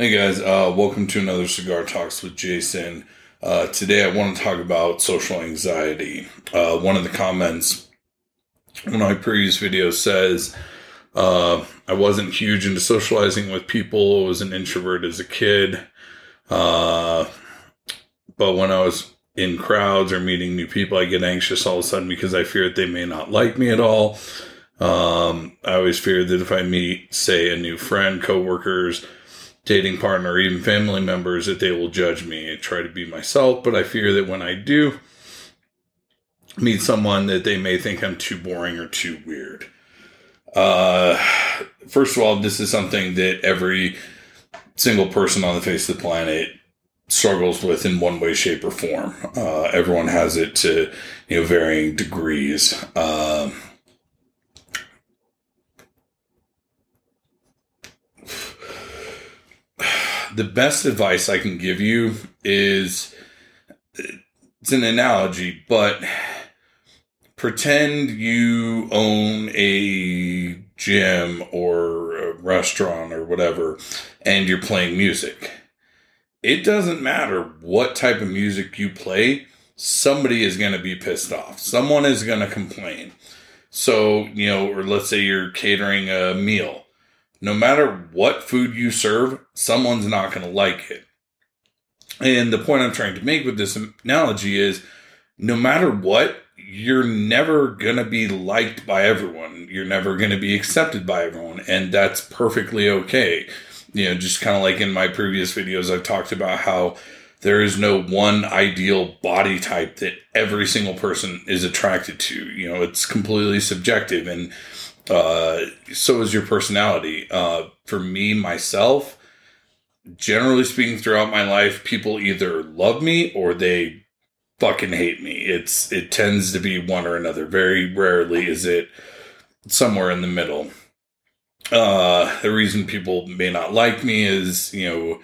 Hey guys, uh, welcome to another Cigar Talks with Jason. Uh, today I want to talk about social anxiety. Uh, one of the comments on my previous video says uh, I wasn't huge into socializing with people. I was an introvert as a kid. Uh, but when I was in crowds or meeting new people, I get anxious all of a sudden because I fear that they may not like me at all. Um, I always fear that if I meet, say, a new friend, coworkers, dating partner, even family members, that they will judge me. I try to be myself, but I fear that when I do meet someone, that they may think I'm too boring or too weird. Uh, first of all, this is something that every single person on the face of the planet struggles with in one way, shape, or form. Uh, everyone has it to you know varying degrees. Um, the best advice I can give you is it's an analogy, but pretend you own a gym or a restaurant or whatever and you're playing music. It doesn't matter what type of music you play, somebody is going to be pissed off. Someone is going to complain. So, you know, or let's say you're catering a meal no matter what food you serve, someone's not going to like it. And the point I'm trying to make with this analogy is no matter what, you're never going to be liked by everyone. You're never going to be accepted by everyone. And that's perfectly okay. You know, just kind of like in my previous videos, I've talked about how there is no one ideal body type that every single person is attracted to. You know, it's completely subjective. And uh, so is your personality. Uh, for me, myself, generally speaking, throughout my life, people either love me or they fucking hate me. It's it tends to be one or another. Very rarely is it somewhere in the middle. Uh, the reason people may not like me is, you know,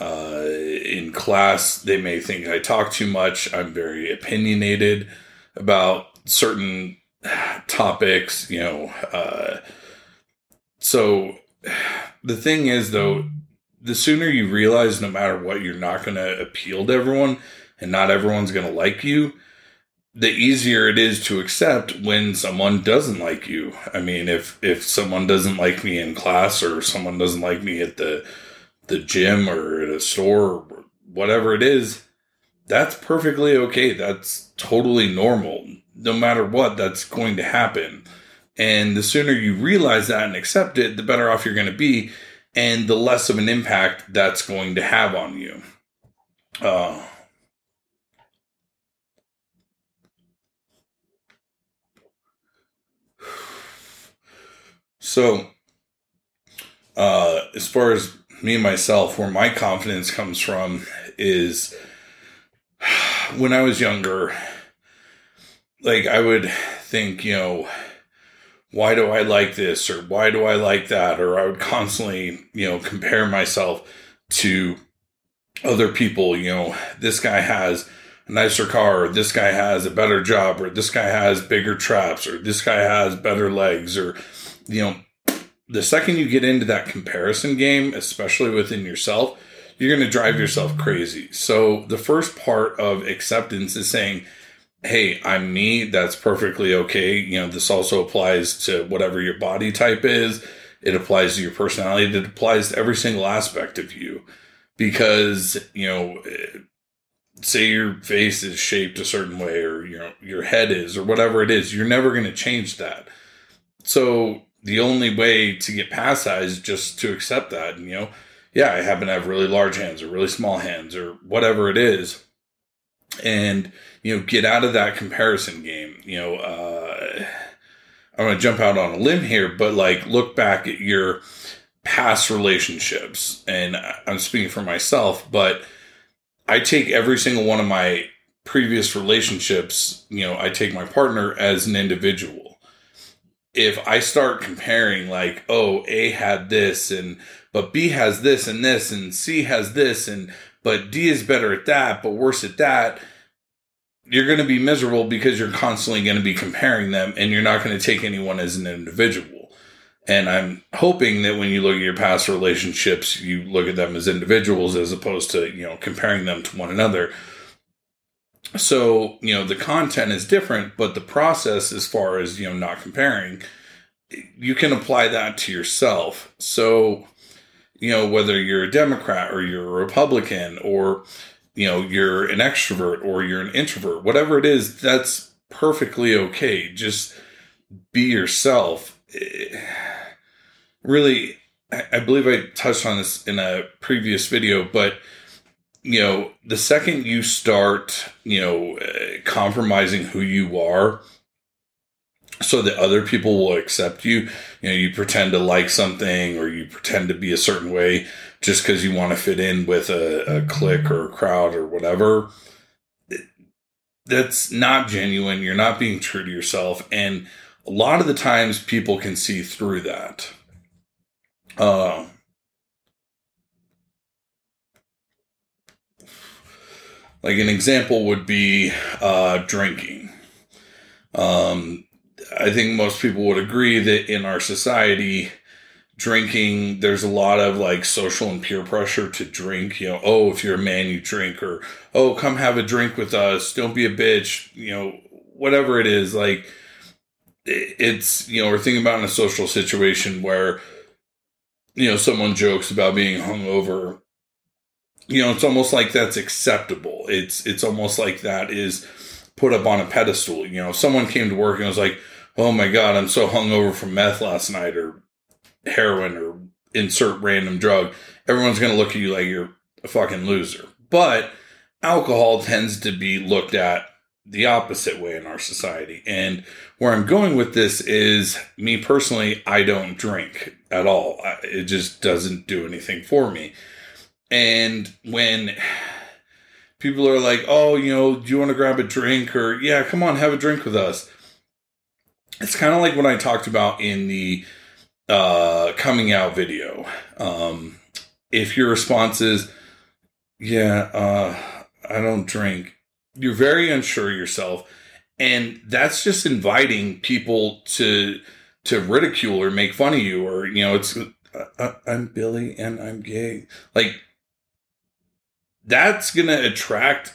uh, in class, they may think I talk too much. I'm very opinionated about certain topics, you know. Uh, so the thing is, though, the sooner you realize no matter what, you're not going to appeal to everyone and not everyone's going to like you, the easier it is to accept when someone doesn't like you. I mean, if if someone doesn't like me in class or someone doesn't like me at the the gym or at a store or whatever it is, that's perfectly okay. That's totally normal no matter what, that's going to happen. And the sooner you realize that and accept it, the better off you're going to be, and the less of an impact that's going to have on you. Uh, so, uh, as far as me and myself, where my confidence comes from is when I was younger like I would think, you know, why do I like this or why do I like that? Or I would constantly, you know, compare myself to other people. You know, this guy has a nicer car, or this guy has a better job, or this guy has bigger traps, or this guy has better legs, or, you know, the second you get into that comparison game, especially within yourself, you're going to drive yourself crazy. So the first part of acceptance is saying, hey, I'm me. That's perfectly okay. You know, this also applies to whatever your body type is. It applies to your personality. It applies to every single aspect of you because, you know, say your face is shaped a certain way or your your head is or whatever it is, you're never going to change that. So the only way to get past that is just to accept that. And, you know, yeah, I happen to have really large hands or really small hands or whatever it is. And you know, get out of that comparison game. You know, uh, I'm going to jump out on a limb here, but like look back at your past relationships. And I'm speaking for myself, but I take every single one of my previous relationships, you know, I take my partner as an individual. If I start comparing, like, oh, A had this, and but B has this and this, and C has this, and but D is better at that, but worse at that you're going to be miserable because you're constantly going to be comparing them and you're not going to take anyone as an individual. And I'm hoping that when you look at your past relationships, you look at them as individuals as opposed to, you know, comparing them to one another. So, you know, the content is different, but the process, as far as, you know, not comparing, you can apply that to yourself. So, you know, whether you're a Democrat or you're a Republican or, you know, you're an extrovert or you're an introvert, whatever it is, that's perfectly okay. Just be yourself. Eh, really, I believe I touched on this in a previous video, but you know, the second you start, you know, eh, compromising who you are so that other people will accept you, you know, you pretend to like something or you pretend to be a certain way just because you want to fit in with a, a clique or a crowd or whatever. That's not genuine. You're not being true to yourself. And a lot of the times people can see through that. Uh, like an example would be uh, drinking. Um, I think most people would agree that in our society, drinking, there's a lot of like social and peer pressure to drink. You know, oh, if you're a man, you drink, or oh, come have a drink with us. Don't be a bitch. You know, whatever it is. Like, it's, you know, we're thinking about in a social situation where, you know, someone jokes about being hungover. You know, it's almost like that's acceptable. It's, it's almost like that is put up on a pedestal. You know, someone came to work and was like, oh my God, I'm so hungover from meth last night or heroin or insert random drug, everyone's going to look at you like you're a fucking loser. But alcohol tends to be looked at the opposite way in our society. And where I'm going with this is me personally, I don't drink at all. It just doesn't do anything for me. And when people are like, oh, you know, do you want to grab a drink? Or, yeah, come on, have a drink with us it's kind of like what I talked about in the uh, coming out video. Um, if your response is, yeah, uh, I don't drink, you're very unsure yourself. And that's just inviting people to to ridicule or make fun of you, or you know, it's uh, uh I'm Billy and I'm gay. Like that's gonna attract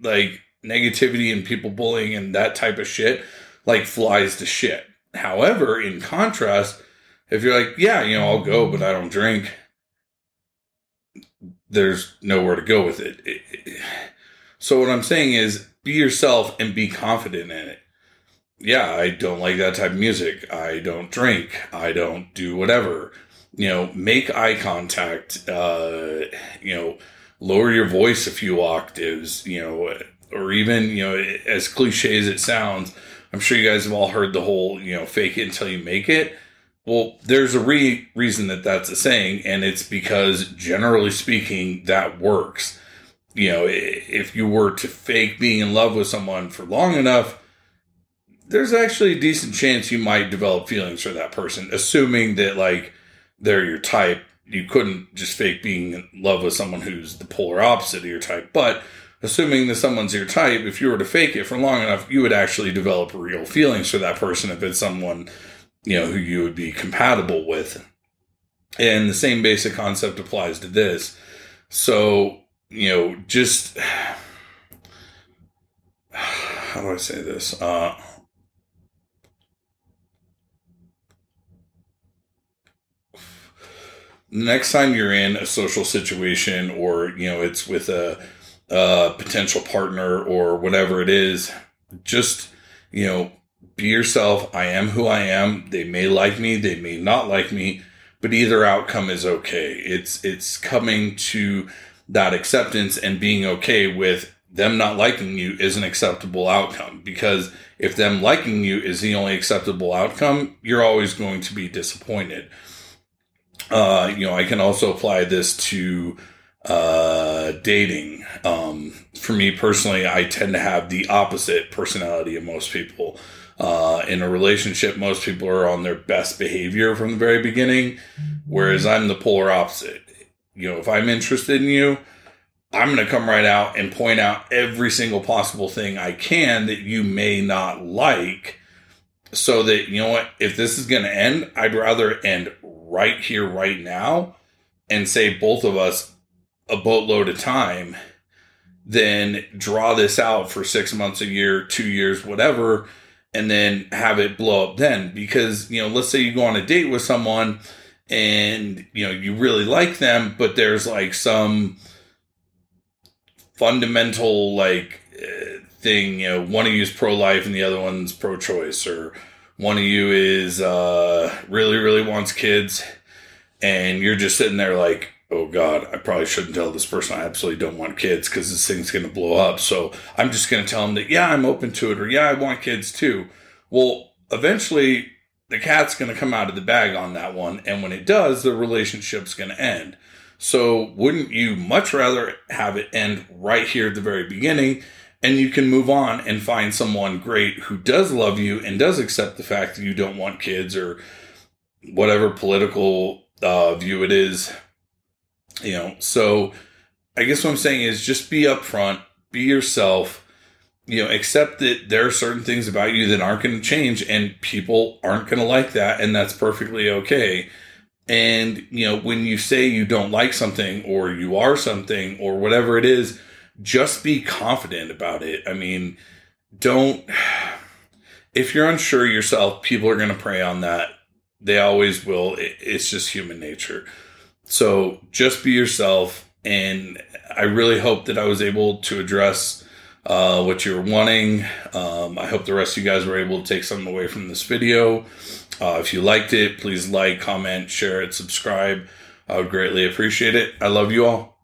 like negativity and people bullying and that type of shit like flies to shit. However, in contrast, if you're like, yeah, you know, I'll go, but I don't drink, there's nowhere to go with it. it, it so what I'm saying is be yourself and be confident in it. Yeah, I don't like that type of music. I don't drink. I don't do whatever. You know, make eye contact. Uh, you know, lower your voice a few octaves. You know, or even you know, as cliche as it sounds, I'm sure you guys have all heard the whole, you know, fake it until you make it. Well, there's a re- reason that that's a saying, and it's because generally speaking, that works. You know, if you were to fake being in love with someone for long enough, there's actually a decent chance you might develop feelings for that person, assuming that, like, they're your type. You couldn't just fake being in love with someone who's the polar opposite of your type. But assuming that someone's your type, if you were to fake it for long enough, you would actually develop real feelings for that person if it's someone, you know, who you would be compatible with. And the same basic concept applies to this. So, you know, just how do I say this? Uh, next time you're in a social situation or, you know, it's with a uh, potential partner or whatever it is, just, you know, be yourself. I am who I am. They may like me, they may not like me, but either outcome is okay. It's, it's coming to that acceptance and being okay with them not liking you is an acceptable outcome because if them liking you is the only acceptable outcome, you're always going to be disappointed. Uh, you know, I can also apply this to uh, dating. Um, for me personally, I tend to have the opposite personality of most people. Uh, in a relationship, most people are on their best behavior from the very beginning, whereas I'm the polar opposite. You know, if I'm interested in you, I'm going to come right out and point out every single possible thing I can that you may not like. so that you know what if this is going to end i'd rather end right here right now and save both of us a boatload of time then draw this out for six months a year two years whatever and then have it blow up then. Because you know let's say you go on a date with someone and you know you really like them but there's like some fundamental like uh, thing you know one of you is pro-life and the other one's pro-choice or one of you is uh really really wants kids and you're just sitting there like oh god i probably shouldn't tell this person i absolutely don't want kids because this thing's going to blow up. So i'm just going to tell them that yeah i'm open to it or yeah i want kids too. Well eventually the cat's going to come out of the bag on that one and when it does the relationship's going to end. So wouldn't you much rather have it end right here at the very beginning and you can move on and find someone great who does love you and does accept the fact that you don't want kids or whatever political uh, view it is you know? So i guess what i'm saying is just be upfront be yourself you know accept that there are certain things about you that aren't going to change and people aren't going to like that and that's perfectly okay. And, you know, when you say you don't like something or you are something or whatever it is, just be confident about it. I mean, don't, if you're unsure yourself, people are going to prey on that. They always will. It's just human nature. So just be yourself. And I really hope that I was able to address uh, what you were wanting. Um, I hope the rest of you guys were able to take something away from this video. Uh, if you liked it, please like, comment, share it, subscribe. I would greatly appreciate it. I love you all.